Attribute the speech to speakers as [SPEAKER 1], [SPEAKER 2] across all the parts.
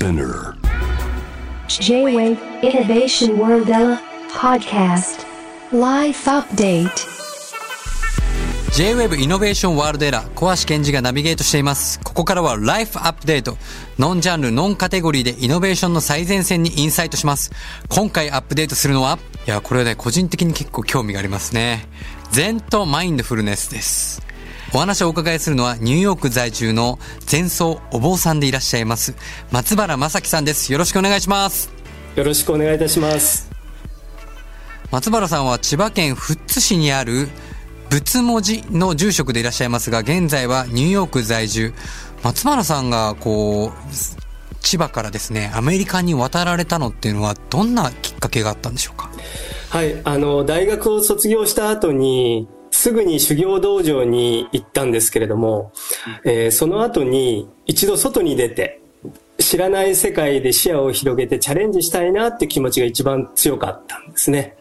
[SPEAKER 1] Spinner.
[SPEAKER 2] J-Wave Innovation World Podcast. Life Update.
[SPEAKER 3] J-Web イノベーションワールドエラー小橋健二がナビゲートしていますここからはライフアップデートノンジャンルノンカテゴリーでイノベーションの最前線にインサイトします今回アップデートするのはいやこれはね個人的に結構興味がありますね禅とマインドフルネスですお話をお伺いするのはニューヨーク在住の前奏お坊さんでいらっしゃいます松原正樹さんです。よろしくお願いします。
[SPEAKER 4] よろしくお願いいたします。
[SPEAKER 3] 松原さんは千葉県富津市にある仏文字の住職でいらっしゃいますが現在はニューヨーク在住。松原さんがこう千葉からですねアメリカに渡られたのっていうのはどんなきっかけがあったんでしょうか？
[SPEAKER 4] はい、あの、大学を卒業した後に、すぐに修行道場に行ったんですけれども、えーその後に一度外に出て、知らない世界で視野を広げてチャレンジしたいなって気持ちが一番強かったんですね。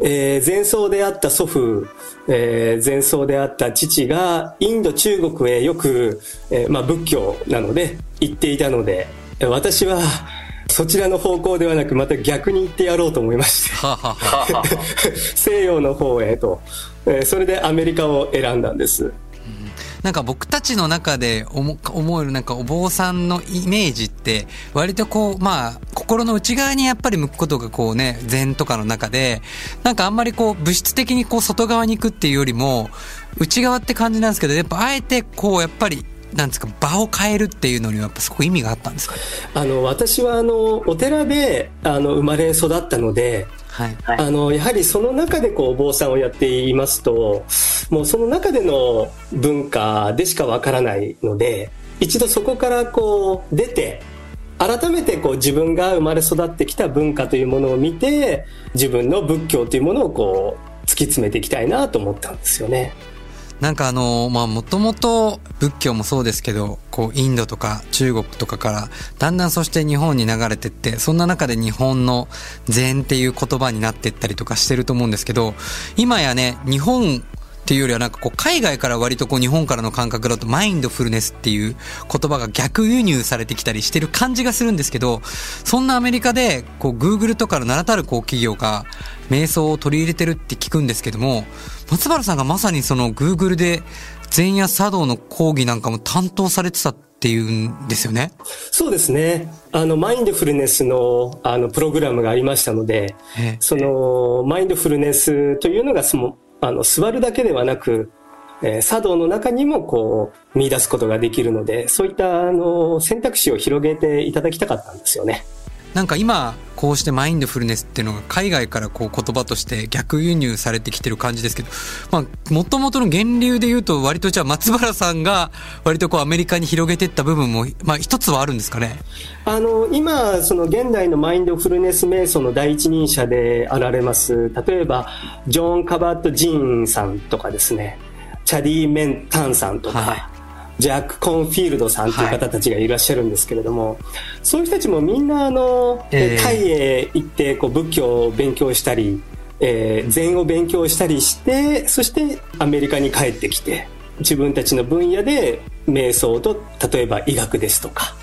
[SPEAKER 4] えー前奏であった祖父、えー前奏であった父がインド中国へよく、えーまあ、仏教なので行っていたのでえー私はそちらの方向ではなくまた逆に行ってやろうと思いまして。西洋の方へと、えーそれでアメリカを選んだんです。
[SPEAKER 3] なんか僕たちの中で思思えるなんかお坊さんのイメージって割とこうまあ心の内側にやっぱり向くことがこうね禅とかの中でなんかあんまりこう物質的にこう外側に行くっていうよりも内側って感じなんですけどやっぱあえてこうやっぱりなんですか場を変えるっていうのにはやっぱすごく意味があったんですか？
[SPEAKER 4] あの私はあのお寺であの生まれ育ったので
[SPEAKER 3] はい
[SPEAKER 4] あのやはりその中でこうお坊さんをやっていますともうその中での文化でしかわからないので一度そこからこう出て改めてこう自分が生まれ育ってきた文化というものを見て自分の仏教というものをこう突き詰めていきたいなと思ったんですよね。
[SPEAKER 3] なんかあの、まあ、もともと仏教もそうですけど、こう、インドとか中国とかから、だんだんそして日本に流れてって、そんな中で日本の禅っていう言葉になってったりとかしてると思うんですけど、今やね、日本っていうよりはなんかこう、海外から割とこう、日本からの感覚だと、マインドフルネスっていう言葉が逆輸入されてきたりしてる感じがするんですけど、そんなアメリカで、こう、Google とかの名だたるこう、企業が、瞑想を取り入れてるって聞くんですけども、松原さんがまさにその Google で禅や茶道の講義なんかも担当されてたっていうんですよね？
[SPEAKER 4] そうですね。あの、マインドフルネスの、あの、プログラムがありましたので、
[SPEAKER 3] ええ
[SPEAKER 4] その、マインドフルネスというのが、その、あの、座るだけではなく、えー茶道の中にもこう、見出すことができるので、そういった、あの、選択肢を広げていただきたかったんですよね。
[SPEAKER 3] なんか今、こうしてマインドフルネスっていうのが海外からこう言葉として逆輸入されてきてる感じですけど、まあ、もともとの源流で言うと割とじゃあ松原さんが割とこうアメリカに広げていった部分も、まあ一つはあるんですかね？
[SPEAKER 4] あの、今、その現代のマインドフルネス瞑想の第一人者であられます、例えば、ジョン・カバット・ジーンさんとかですね、チャディ・メン・タンさんとか、
[SPEAKER 3] はい
[SPEAKER 4] ジャック・コンフィールドさんという方たちがいらっしゃるんですけれども、そういう人たちもみんなあの、
[SPEAKER 3] ええ
[SPEAKER 4] タイへ行ってこう仏教を勉強したり、えー禅を勉強したりして、そしてアメリカに帰ってきて、自分たちの分野で瞑想と、例えば医学ですとか、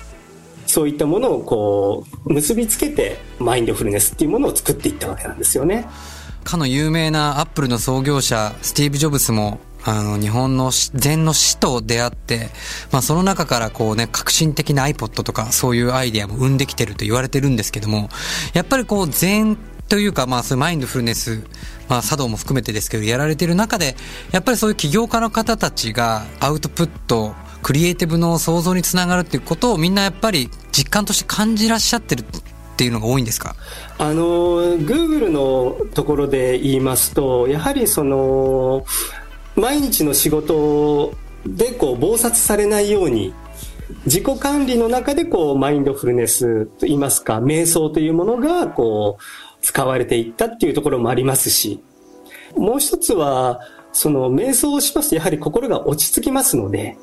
[SPEAKER 4] そういったものをこう結びつけてマインドフルネスっていうものを作っていったわけなんですよね。
[SPEAKER 3] かの有名なアップルの創業者、スティーブ・ジョブスも、あの、日本の禅の死と出会って、まあその中からこうね、革新的な iPod とかそういうアイデアも生んできてると言われてるんですけども、やっぱりこう禅というか、まあそういうマインドフルネス、まあ茶道も含めてですけど、やられてる中で、やっぱりそういう起業家の方たちがアウトプット、クリエイティブの創造につながるっていうことをみんなやっぱり実感として感じらっしゃってるっていうのが多いんですか？
[SPEAKER 4] あの Google のところで言いますとやはりその毎日の仕事でこう忙殺されないように自己管理の中でこうマインドフルネスといいますか瞑想というものがこう使われていったっていうところもありますしもう一つはその瞑想をしますとやはり心が落ち着きますので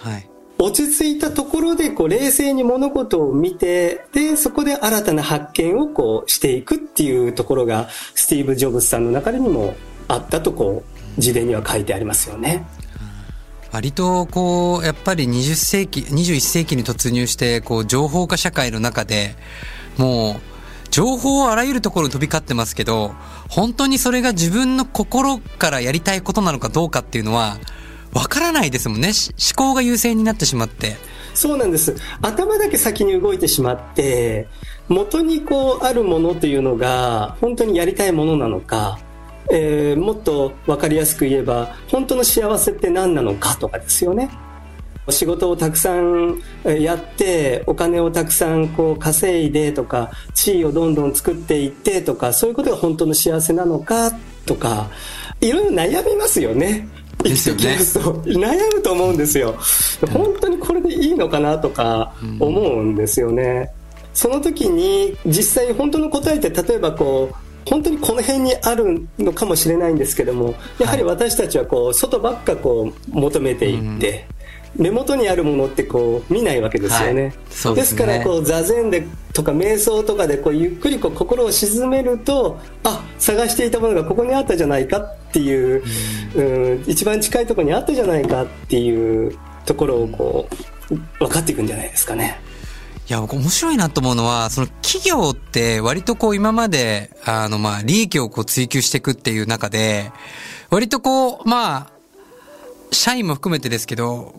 [SPEAKER 3] はい。
[SPEAKER 4] 落ち着いたところでこう冷静に物事を見てでそこで新たな発見をこうしていくっていうところがスティーブ・ジョブズさんの中にもあったとこう自伝には書いてありますよね。
[SPEAKER 3] 割とこう、やっぱり20世紀、21世紀に突入して、こう、情報化社会の中で、もう、情報をあらゆるところに飛び交ってますけど、本当にそれが自分の心からやりたいことなのかどうかっていうのは、わからないですもんね。思考が優先になってしまって。
[SPEAKER 4] そうなんです。頭だけ先に動いてしまって、元にこうあるものというのが本当にやりたいものなのか、えー、もっと分かりやすく言えば本当の幸せって何なのかとかですよね。仕事をたくさんやってお金をたくさんこう稼いでとか地位をどんどん作っていってとかそういうことが本当の幸せなのかとかいろいろ悩みますよね。
[SPEAKER 3] ですよね。
[SPEAKER 4] 悩むと思うんですよ。本当にこれでいいのかなとか思うんですよね、うん、その時に実際本当の答えって例えばこう本当にこの辺にあるのかもしれないんですけどもやはり私たちはこう外ばっかこう求めていって、目元にあるものってこう見ないわけですよね、はい、ですね。ですからこう座禅でとか瞑想とかでこうゆっくりこう心を鎮めるとあ探していたものがここにあったじゃないかっていう、うん、一番近いところにあったじゃないかっていうところをこう分かっていくんじゃないですかね。
[SPEAKER 3] いや、僕面白いなと思うのは、その企業って割とこう今まで、あのまあ利益をこう追求していくっていう中で、割とこう、まあ、社員も含めてですけど、わ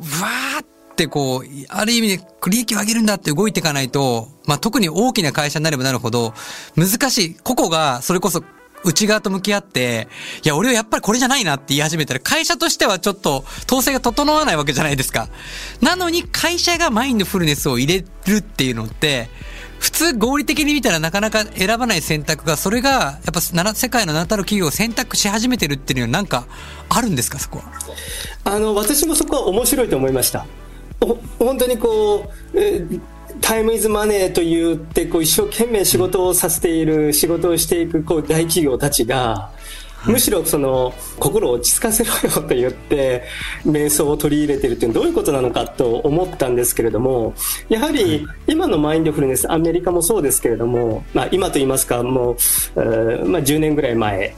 [SPEAKER 3] ーってこう、ある意味で利益を上げるんだって動いていかないと、まあ特に大きな会社になればなるほど、難しい。個々がそれこそ内側と向き合って、いや、俺はやっぱりこれじゃないなって言い始めたら、会社としてはちょっと統制が整わないわけじゃないですか。なのに会社がマインドフルネスを入れるっていうのって、普通合理的に見たらなかなか選ばない選択が、それが、やっぱ世界の名だたる企業を選択し始めてるっていうのはなんかあるんですか、そこは？
[SPEAKER 4] あの、私もそこは面白いと思いました。本当にこう、えータイムイズマネーと言ってこう一生懸命仕事をさせている仕事をしていくこう大企業たちがむしろその心を落ち着かせろよと言って瞑想を取り入れてるっていうのはどういうことなのかと思ったんですけれどもやはり今のマインドフルネスアメリカもそうですけれども、まあ、今と言いますかもう、まあ、10年ぐらい前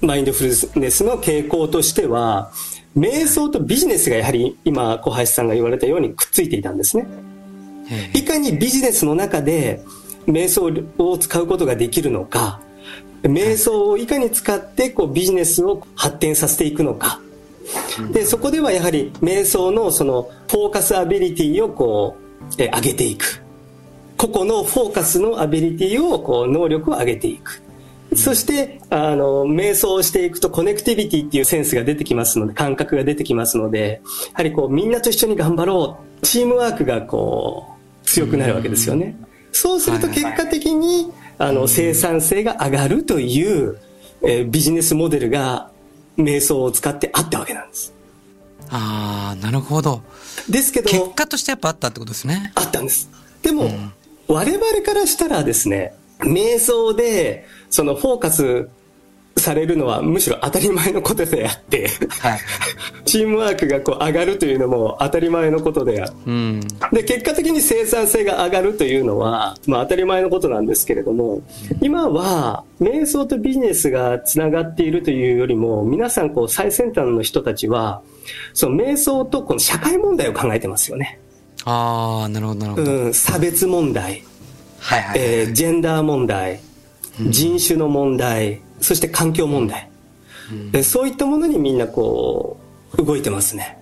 [SPEAKER 4] マインドフルネスの傾向としては瞑想とビジネスがやはり今小橋さんが言われたようにくっついていたんですね。いかにビジネスの中で瞑想を使うことができるのか、瞑想をいかに使ってこうビジネスを発展させていくのか。で、そこではやはり瞑想のそのフォーカスアビリティをこう、え上げていく。個々のフォーカスのアビリティをこう能力を上げていく。そして、あの、瞑想をしていくとコネクティビティっていうセンスが出てきますので、感覚が出てきますので、やはりこうみんなと一緒に頑張ろう。チームワークがこう、強くなるわけですよね。そうすると結果的に、あの、生産性が上がるという、えー、ビジネスモデルが瞑想を使ってあったわけなんです。
[SPEAKER 3] ああ、なるほど。
[SPEAKER 4] ですけど。
[SPEAKER 3] 結果としてやっぱあったってことですね。
[SPEAKER 4] あったんです。でも、うん、我々からしたらですね、瞑想で、そのフォーカスされるのはむしろ当たり前のことであって、はい、チームワークがこう上がるというのも当たり前のことであって、うん、で結果的に生産性が上がるというのは、まあ、当たり前のことなんですけれども今は瞑想とビジネスがつながっているというよりも皆さんこう最先端の人たちはその瞑想とこの社会問題を考えてますよね。
[SPEAKER 3] ああなるほどなるほ
[SPEAKER 4] ど、うん、差別問題、はいはい、えー、ジェンダー問題、人種の問題そして環境問題、うん、そういったものにみんなこう動いてますね。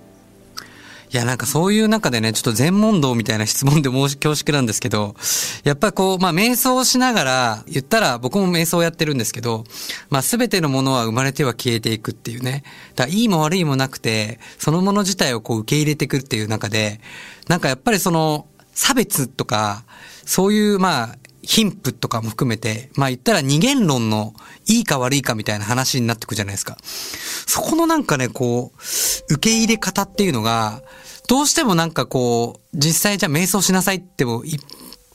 [SPEAKER 3] いや、なんかそういう中でね、ちょっと全問答みたいな質問で申し恐縮なんですけど、やっぱりこう、まあ瞑想しながら、言ったら僕も瞑想やってるんですけど、まあすべてのものは生まれては消えていくっていうね。だいいも悪いもなくて、そのもの自体をこう受け入れていくっていう中で、なんかやっぱりその、差別とか、そういうまあ、貧富とかも含めて、まあ言ったら二元論のいいか悪いかみたいな話になってくじゃないですか。そこのなんかね、こう、受け入れ方っていうのが、どうしてもなんかこう、実際じゃあ瞑想しなさいっても、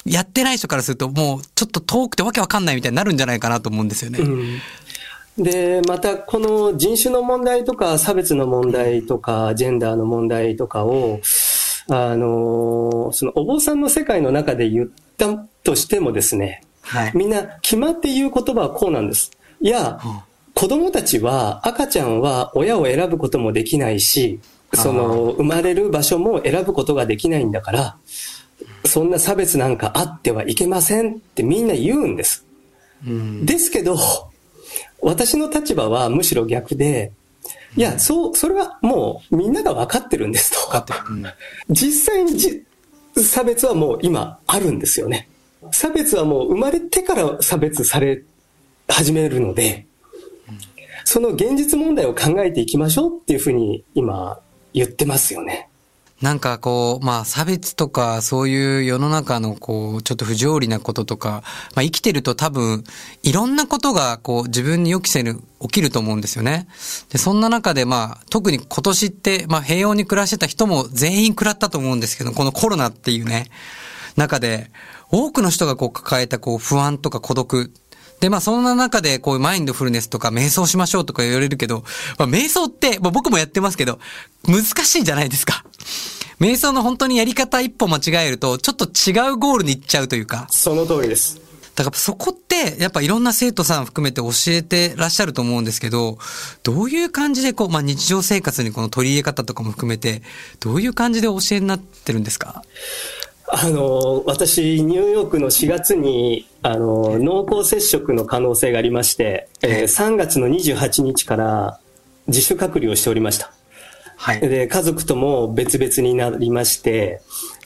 [SPEAKER 3] やってない人からするともうちょっと遠くてわけわかんないみたいになるんじゃないかなと思うんですよね。うん
[SPEAKER 4] で、またこの人種の問題とか差別の問題とかジェンダーの問題とかを、あの、そのお坊さんの世界の中で言ったとしてもですね、はい、みんな決まって言う言葉はこうなんです。いや、うん、子供たちは、赤ちゃんは親を選ぶこともできないし、その、生まれる場所も選ぶことができないんだから、そんな差別なんかあってはいけませんってみんな言うんです。
[SPEAKER 3] うん。
[SPEAKER 4] ですけど、私の立場はむしろ逆で、いや、そう、それはもうみんなが分かってるんですと。
[SPEAKER 3] 分かってる。うん。
[SPEAKER 4] 実際にじ差別はもう今あるんですよね。差別はもう生まれてから差別され始めるので、その現実問題を考えていきましょうっていうふうに今言ってますよね。
[SPEAKER 3] なんかこう、まあ差別とかそういう世の中のこう、ちょっと不条理なこととか、まあ生きてると多分、いろんなことがこう自分に予期せぬ起きると思うんですよね。で、そんな中でまあ特に今年って、まあ平穏に暮らしてた人も全員食らったと思うんですけど、このコロナっていうね、中で、多くの人がこう抱えたこう不安とか孤独、で、まあ、そんな中で、こういうマインドフルネスとか、瞑想しましょうとか言われるけど、まあ、瞑想って、まあ、僕もやってますけど、難しいじゃないですか。瞑想の本当にやり方一歩間違えると、ちょっと違うゴールに行っちゃうというか。
[SPEAKER 4] その通りです。
[SPEAKER 3] だからそこって、やっぱいろんな生徒さん含めて教えてらっしゃると思うんですけど、どういう感じでこう、まあ、日常生活にこの取り入れ方とかも含めて、どういう感じで教えになってるんですか？
[SPEAKER 4] あの、私、ニューヨークの4月に、あの、濃厚接触の可能性がありまして、えー3月の28日から自主隔離をしておりました。
[SPEAKER 3] はい。
[SPEAKER 4] で、家族とも別々になりまして、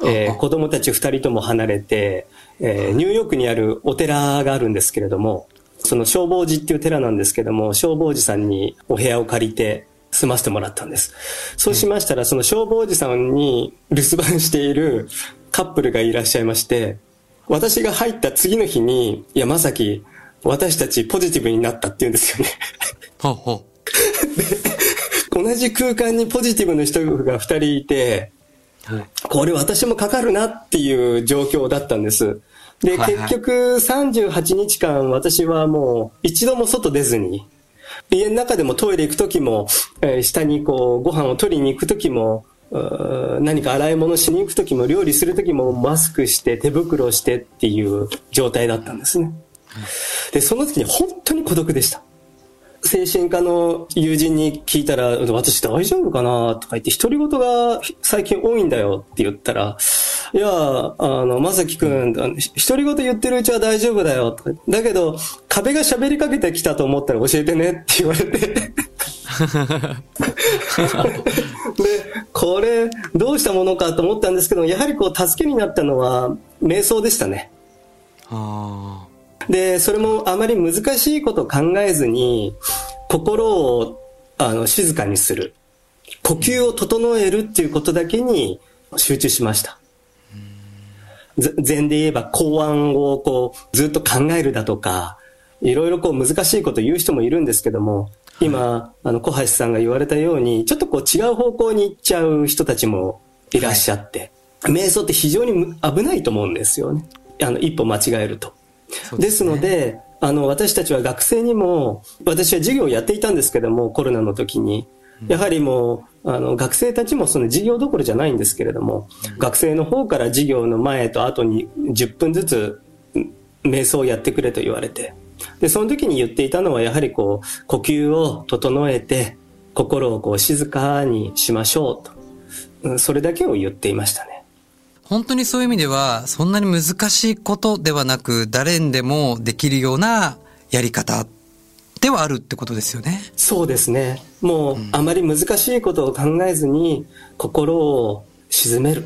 [SPEAKER 4] えー子供たち2人とも離れて、えーニューヨークにあるお寺があるんですけれども、その消防寺っていう寺なんですけども、消防寺さんにお部屋を借りて住ませてもらったんです。そうしましたら、その消防寺さんに留守番しているカップルがいらっしゃいまして、私が入った次の日に、いや、まさき、私たちポジティブになったって言うんですよね。
[SPEAKER 3] ほうほ
[SPEAKER 4] 同じ空間にポジティブな人が2人いて、
[SPEAKER 3] う。はい。
[SPEAKER 4] これ私もかかるなっていう状況だったんです。で、
[SPEAKER 3] はいはい
[SPEAKER 4] 結局38日間私はもう一度も外出ずに、家の中でもトイレ行く時も、えー下にこうご飯を取りに行く時も、何か洗い物しに行く時も料理する時もマスクして手袋してっていう状態だったんですね。で、その時に本当に孤独でした。精神科の友人に聞いたら、私大丈夫かなとか言って、独り言が最近多いんだよって言ったら、いや、あの、まさきくん、独り言言ってるうちは大丈夫だよとか。だけど、壁が喋りかけてきたと思ったら教えてねって言われて。で、これ、どうしたものかと思ったんですけど、やはりこう、助けになったのは、瞑想でしたね。
[SPEAKER 3] あ
[SPEAKER 4] で、それもあまり難しいことを考えずに、心をあの静かにする。呼吸を整えるっていうことだけに集中しました。ぜ禅で言えば公安をこうずっと考えるだとか、いろいろこう難しいこと言う人もいるんですけども、今、あの小橋さんが言われたように、ちょっとこう違う方向に行っちゃう人たちもいらっしゃって、瞑想って非常にむ危ないと思うんですよね。あの、一歩間違えると。ですので、あの、私たちは学生にも、私は授業をやっていたんですけども、コロナの時に、やはりもう、あの、学生たちもその授業どころじゃないんですけれども、学生の方から授業の前と後に10分ずつ、ん瞑想をやってくれと言われて、で、その時に言っていたのは、やはりこう、呼吸を整えて、心をこう静かにしましょうと。うんそれだけを言っていましたね。
[SPEAKER 3] 本当にそういう意味では、そんなに難しいことではなく、誰にでもできるようなやり方ではあるってことですよね。
[SPEAKER 4] そうですね。もう、あまり難しいことを考えずに、心を沈める。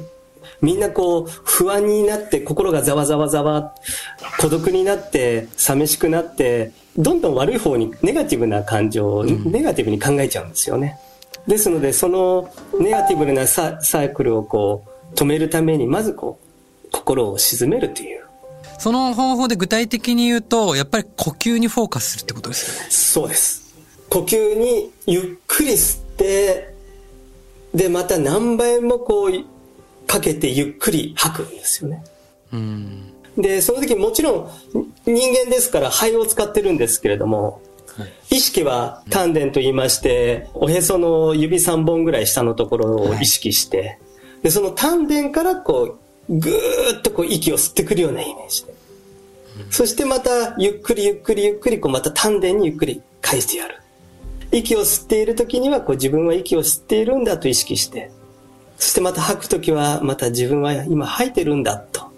[SPEAKER 4] みんなこう、不安になって、心がざわざわざわ、孤独になって、寂しくなって、どんどん悪い方に、ネガティブな感情を、ネガティブに考えちゃうんですよね。ですので、そのネガティブなササイクルをこう、止めるために、まずこう、心を沈めるという。
[SPEAKER 3] その方法で具体的に言うと、やっぱり呼吸にフォーカスするってことですよね。
[SPEAKER 4] そうです。呼吸にゆっくり吸って、で、また何倍もこう、かけてゆっくり吐くんですよね。
[SPEAKER 3] うん。
[SPEAKER 4] で、その時もちろん人間ですから肺を使ってるんですけれども、意識は丹田と言いまして、おへその指3本ぐらい下のところを意識して、で、その丹田からこう、ぐーっとこう息を吸ってくるようなイメージで。そしてまたゆっくりゆっくりゆっくりこうまた丹田にゆっくり返してやる。息を吸っている時にはこう自分は息を吸っているんだと意識してそしてまた吐く時はまた自分は今吐いてるんだと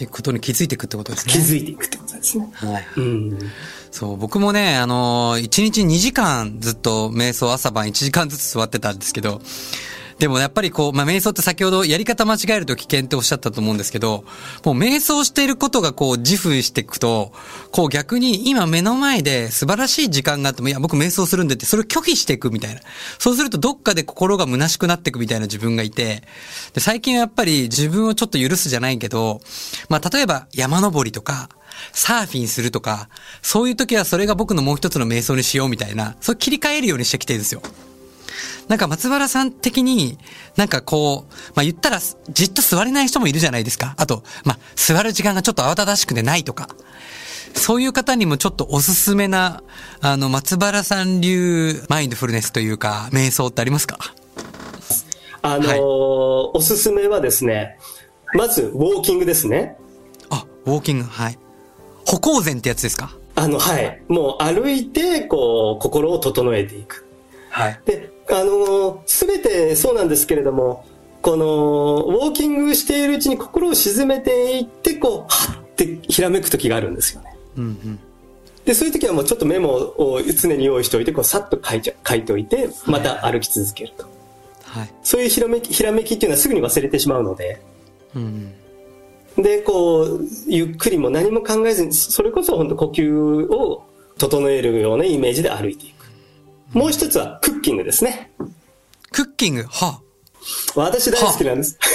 [SPEAKER 3] いうことに気づいていくってことですね。
[SPEAKER 4] 気づいていくってことですね。
[SPEAKER 3] はい。
[SPEAKER 4] うん。
[SPEAKER 3] そう、僕もね、あのー、1日2時間ずっと瞑想朝晩1時間ずつ座ってたんですけど、でもやっぱりこう、まあ、瞑想って先ほどやり方間違えると危険っておっしゃったと思うんですけど、もう瞑想していることがこう自負していくと、こう逆に今目の前で素晴らしい時間があっても、いや僕瞑想するんでってそれを拒否していくみたいな。そうするとどっかで心が虚しくなっていくみたいな自分がいて、で最近はやっぱり自分をちょっと許すじゃないけど、まあ例えば山登りとか、サーフィンするとか、そういう時はそれが僕のもう一つの瞑想にしようみたいな、そう切り替えるようにしてきてるんですよ。なんか松原さん的に、なんかこう、まあ言ったらじっと座れない人もいるじゃないですか。あと、まあ座る時間がちょっと慌ただしくてないとか。そういう方にもちょっとおすすめな、あの、松原さん流マインドフルネスというか、瞑想ってありますか？
[SPEAKER 4] あのーはい、おすすめはですね、まず、ウォーキングですね。
[SPEAKER 3] あ、ウォーキング、はい。歩行前ってやつですか？
[SPEAKER 4] あの、はい。もう歩いて、こう、心を整えていく。
[SPEAKER 3] はい。
[SPEAKER 4] で、あの、すべてそうなんですけれども、この、ウォーキングしているうちに心を沈めていって、こう、はってひらめく時があるんですよね。
[SPEAKER 3] うんうん。
[SPEAKER 4] で、そういう時はもうちょっとメモを常に用意しておいて、こう、さっと書いちゃ、書いておいて、また歩き続けると。
[SPEAKER 3] はい。
[SPEAKER 4] そういうひらめき、ひらめきっていうのはすぐに忘れてしまうので。
[SPEAKER 3] うん。
[SPEAKER 4] で、こう、ゆっくりも何も考えずに、それこそ本当呼吸を整えるようなイメージで歩いていく。もう一つはクッキングですね。
[SPEAKER 3] クッキング？は
[SPEAKER 4] 私大好きなんです。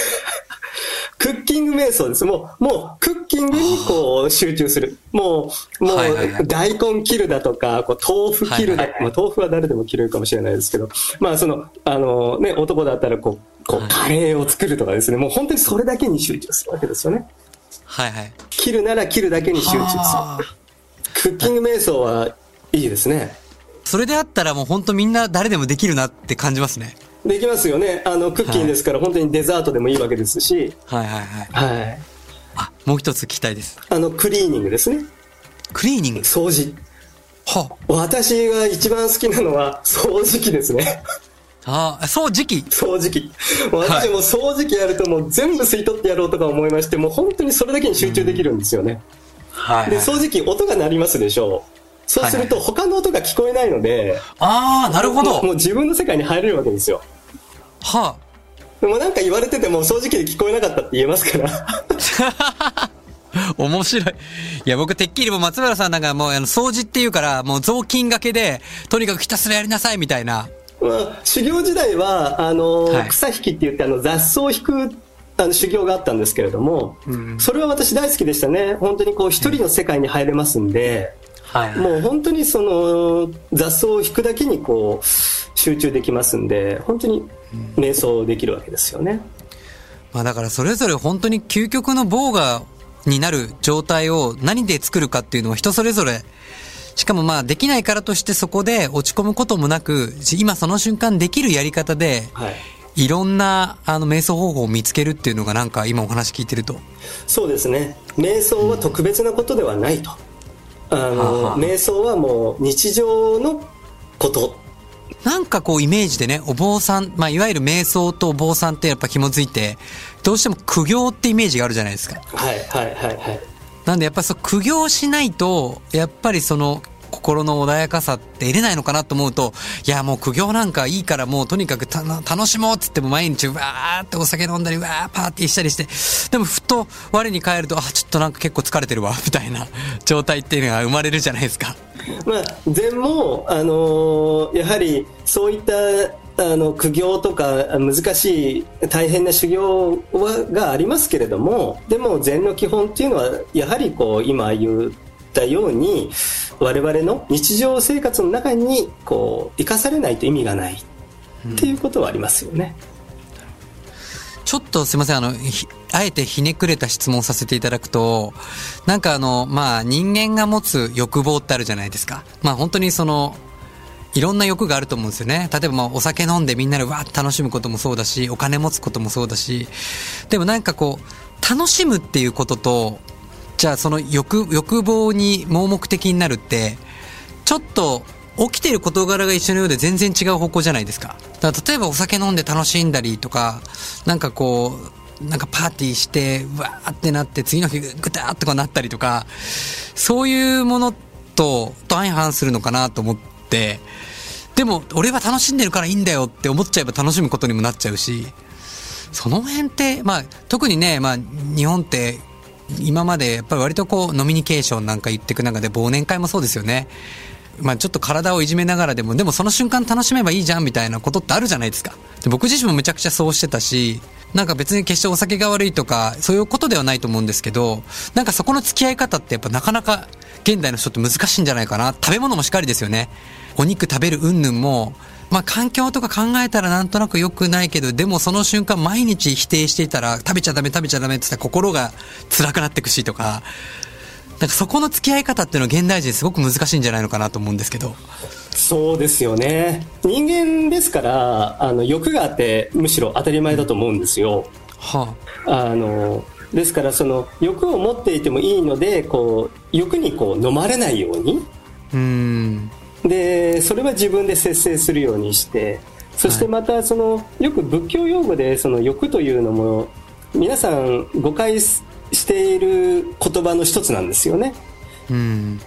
[SPEAKER 4] クッキング瞑想です。もう、もう、クッキングにこう、集中する。もう、もう、大根切るだとか、こう豆腐切るだ、まあ、豆腐は誰でも切れるかもしれないですけど、まあ、その、あの、ね、男だったら、こう、こう、カレーを作るとかですね、もう本当にそれだけに集中するわけですよね。
[SPEAKER 3] はいはい。
[SPEAKER 4] 切るなら切るだけに集中する。クッキング瞑想はいいですね。
[SPEAKER 3] それであったらもう本当みんな誰でもできるなって感じますね。
[SPEAKER 4] できますよね。あの、クッキンですから、本当にデザートでもいいわけですし。
[SPEAKER 3] はいはいはい。
[SPEAKER 4] はい。
[SPEAKER 3] あ、もう一つ聞きたいです。
[SPEAKER 4] あの、クリーニングですね。
[SPEAKER 3] クリーニング？
[SPEAKER 4] 掃除。
[SPEAKER 3] は
[SPEAKER 4] 私が一番好きなのは、掃除機ですね。
[SPEAKER 3] ああ、掃除機？
[SPEAKER 4] 掃除機。私も掃除機やるともう全部吸い取ってやろうとか思いまして、もう本当にそれだけに集中できるんですよね。
[SPEAKER 3] はい、はい、
[SPEAKER 4] で、掃除機音が鳴りますでしょう。そうすると他の音が聞こえないので、
[SPEAKER 3] ああ、なるほど。
[SPEAKER 4] もう自分の世界に入れるわけですよ。
[SPEAKER 3] は
[SPEAKER 4] あ。でもなんか言われてても掃除機で聞こえなかったって言えますから。
[SPEAKER 3] 面白い。いや、僕、てっきりも松原さんなんかもう、あの、掃除っていうから、もう雑巾がけで、とにかくひたすらやりなさいみたいな。
[SPEAKER 4] まあ、修行時代は、あの、はい、草引きって言って、あの、雑草を引く、あの修行があったんですけれども、うん、それは私大好きでしたね。本当にこう一人の世界に入れますんで、
[SPEAKER 3] はいはい、
[SPEAKER 4] もう本当にその雑草を引くだけにこう集中できますんで本当に瞑想できるわけですよね、
[SPEAKER 3] まあ、だからそれぞれ本当に究極の防がになる状態を何で作るかっていうのは人それぞれしかもまあできないからとしてそこで落ち込むこともなく今その瞬間できるやり方で、
[SPEAKER 4] はい。
[SPEAKER 3] いろんなあの瞑想方法を見つけるっていうのがなんか今お話聞いてると。
[SPEAKER 4] そうですね。瞑想は特別なことではないと、あの、瞑想はもう日常のこと
[SPEAKER 3] なんかこうイメージでね、お坊さん、まあいわゆる瞑想とお坊さんってやっぱ紐づいて、どうしても苦行ってイメージがあるじゃないですか。
[SPEAKER 4] はいはいはいはい。
[SPEAKER 3] なんでやっぱりそう苦行しないと、やっぱりその心の穏やかさって得れないのかなと思うと、いやもう苦行なんかいいからもうとにかく楽しもうっつっても毎日わーってお酒飲んだりわーパーティーしたりして、でもふと我に返ると、あ、ちょっとなんか結構疲れてるわ、みたいな状態っていうのが生まれるじゃないですか。
[SPEAKER 4] まあ、禅も、あのー、やはりそういったあの苦行とか難しい大変な修行はがありますけれどもでも禅の基本っていうのはやはりこう今言ったように我々の日常生活の中にこう生かされないと意味がないっていうことはありますよね。
[SPEAKER 3] うん、ちょっとすいませんあのあえてひねくれた質問させていただくとなんかあのまあ人間が持つ欲望ってあるじゃないですか。まあ本当にそのいろんな欲があると思うんですよね。例えばまあお酒飲んでみんなでわーって楽しむこともそうだし、お金持つこともそうだし、でもなんかこう、楽しむっていうことと、じゃあその欲欲望に盲目的になるってちょっと起きてる事柄が一緒のようで全然違う方向じゃないですか。だから例えばお酒飲んで楽しんだりとか、なんかこう、なんかパーティーして、わーってなって次の日ぐたーってこうなったりとか、そういうものと、と相反するのかなと思って、でも俺は楽しんでるからいいんだよって思っちゃえば楽しむことにもなっちゃうし、その辺って、まあ特にね、まあ日本って今までやっぱり割とこうノミニケーションなんか言っていく中で忘年会もそうですよね。まあちょっと体をいじめながらでも、でもその瞬間楽しめばいいじゃんみたいなことってあるじゃないですか。で僕自身もめちゃくちゃそうしてたし、なんか別に決してお酒が悪いとか、そういうことではないと思うんですけど、なんかそこの付き合い方ってやっぱなかなか現代の人って難しいんじゃないかな。食べ物もしっかりですよね。お肉食べる云々も、まあ環境とか考えたらなんとなく良くないけど、でもその瞬間毎日否定していたら、食べちゃダメ食べちゃダメって言ったら心が辛くなってくしとか、なんかそこの付き合い方っていうのは現代人すごく難しいんじゃないのかなと思うんですけど。
[SPEAKER 4] そうですよね。人間ですから、あの、欲があってむしろ当たり前だと思うんですよ。はあ。あの、ですからその欲を持っていてもいいので、こう、欲にこう飲まれないように。うん。で、それは自分で節制するようにして、そしてまたその、よく仏教用語でその欲というのも、皆さん誤解している言葉の一つなんですよね。うん、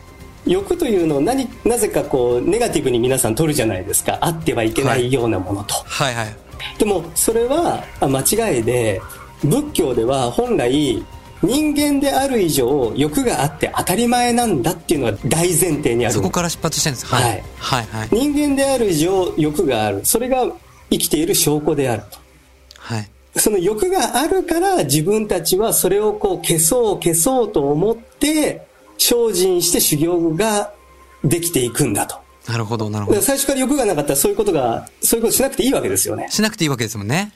[SPEAKER 4] 欲というのを何なぜかこうネガティブに皆さん取るじゃないですか。あってはいけないようなものと、はい、はいはい。でもそれは間違いで仏教では本来人間である以上欲があって当たり前なんだっていうのは大前提にある。
[SPEAKER 3] そこから出発してるんです。はい、はい、
[SPEAKER 4] はいはい。人間である以上欲がある。それが生きている証拠であると。はいその欲があるから自分たちはそれをこう消そう消そうと思って精進して修行ができていくんだと。
[SPEAKER 3] なるほど、なるほど。
[SPEAKER 4] 最初から欲がなかったらそういうことが、そういうことしなくていいわけですよね。
[SPEAKER 3] しなくていいわけですもんね。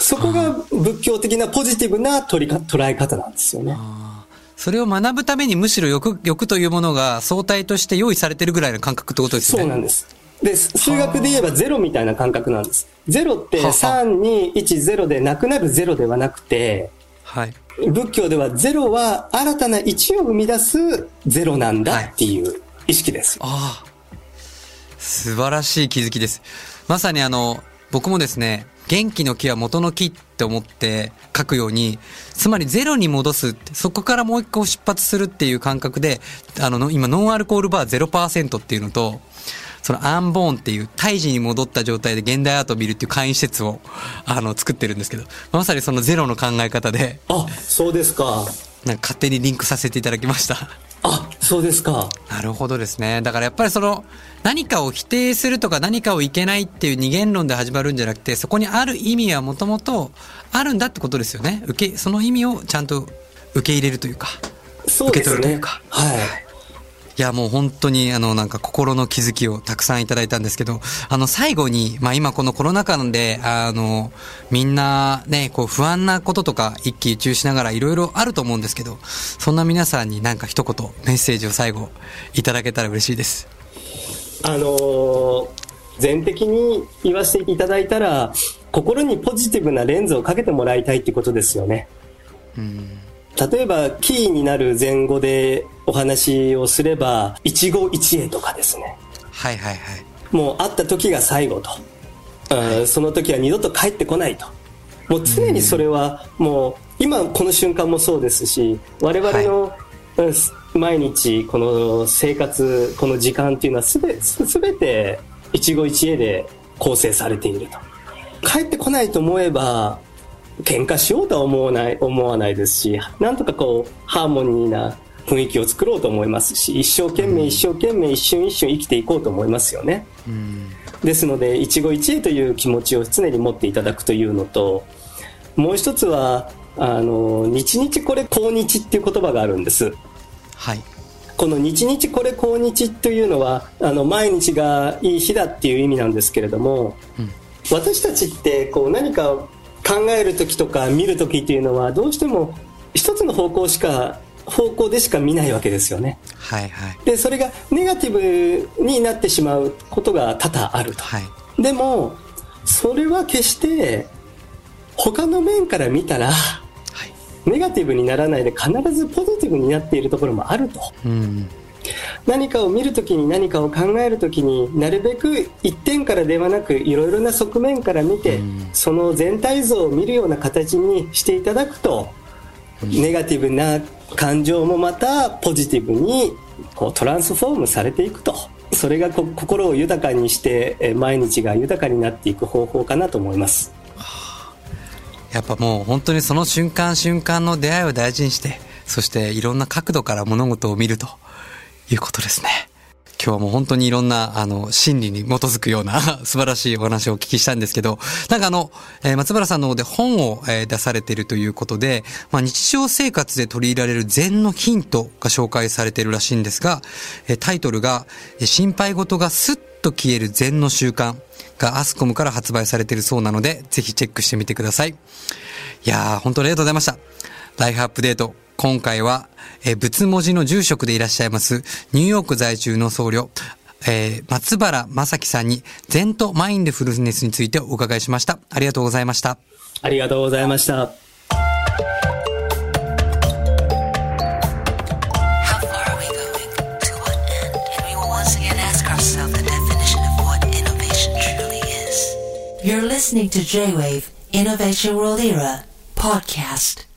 [SPEAKER 4] そこが仏教的なポジティブな取りか捉え方なんですよね。
[SPEAKER 3] それを学ぶためにむしろ欲、欲というものが相対として用意されてるぐらいの感覚ってことですよ
[SPEAKER 4] ね。そうなんです。で、数学で言えばゼロみたいな感覚なんです。ゼロって3、2、1、0でなくなるゼロではなくて、はい。仏教ではゼロは新たな1を生み出すゼロなんだっていう意識です。はい、ああ。
[SPEAKER 3] 素晴らしい気づきです。まさにあの、僕もですね、元気の木は元の木って思って書くように、つまりゼロに戻す、そこからもう一個出発するっていう感覚で、あの、今ノンアルコールバー0%っていうのと、そのアンボーンっていう胎児に戻った状態で現代アートを見るっていう簡易施設を、あの、作ってるんですけど、まさにそのゼロの考え方で。
[SPEAKER 4] あ、そうですか。
[SPEAKER 3] なんか勝手にリンクさせていただきました。
[SPEAKER 4] あ、そうですか。
[SPEAKER 3] なるほどですね。だからやっぱりその、何かを否定するとか何かをいけないっていう二元論で始まるんじゃなくて、そこにある意味はもともとあるんだってことですよね。受け、その意味をちゃんと受け入れるというか。
[SPEAKER 4] そうですね。受け取るという
[SPEAKER 3] か。はい。いや、もう本当に、あの、なんか心の気づきをたくさんいただいたんですけど、あの、最後に、まあ今このコロナ禍で、あの、みんなね、こう不安なこととか一喜一憂しながらいろいろあると思うんですけど、そんな皆さんになんか一言メッセージを最後いただけたら嬉しいです。
[SPEAKER 4] あの全的に言わせていただいたら、心にポジティブなレンズをかけてもらいたいってことですよね。うん例えば、キーになる前後でお話をすれば、一期一会とかですね。
[SPEAKER 3] はいはいはい。
[SPEAKER 4] もう会った時が最後と。はい、その時は二度と帰ってこないと。もう常にそれはもう、今この瞬間もそうですし、我々の、毎日この生活、この時間っていうのはすべすべて一期一会で構成されていると。帰ってこないと思えば、喧嘩しようとは思わない思わないですしなんとかこうハーモニーな雰囲気を作ろうと思いますし一生懸命一生懸命一瞬一瞬生きていこうと思いますよね、うん、ですので一期一会という気持ちを常に持っていただくというのともう一つはあの日々これ今日っていう言葉があるんです。はい。この日々これ今日というのはあの毎日がいい日だっていう意味なんですけれども、うん、私たちってこう何か考える時とか見る時っていうのはどうしても一つの方向しか方向でしか見ないわけですよね。はいはい。で、それがネガティブになってしまうことが多々あると。はい。でも、それは決して他の面から見たら、はい、ネガティブにならないで必ずポジティブになっているところもあると。うん。何かを見るときに何かを考えるときになるべく一点からではなくいろいろな側面から見て、その全体像を見るような形にしていただくと、ネガティブな感情もまたポジティブにこうトランスフォームされていくと。それが心を豊かにして毎日が豊かになっていく方法かなと思います。
[SPEAKER 3] やっぱもう本当にその瞬間瞬間の出会いを大事にしてそしていろんな角度から物事を見るということですね今日はもう本当にいろんな、あの、心理に基づくような 素晴らしいお話をお聞きしたんですけど、なんかあの、えー、松原さんの方で本を、えー、出されているということで、まあ、日常生活で取り入れられる禅のヒントが紹介されているらしいんですが、えー、タイトルが、心配事がスッと消える禅の習慣がアスコムから発売されているそうなので、ぜひチェックしてみてください。いやー、本当にありがとうございました。ライフアップデート、今回は、えー、仏文字の住職でいらっしゃいます、ニューヨーク在住の僧侶、えー、松原正樹さんに、禅とマインドフルネスについてお伺いしました。ありがとうございました。
[SPEAKER 4] ありがとうございました。
[SPEAKER 2] You're listening to J-Wave Innovation World Era podcast.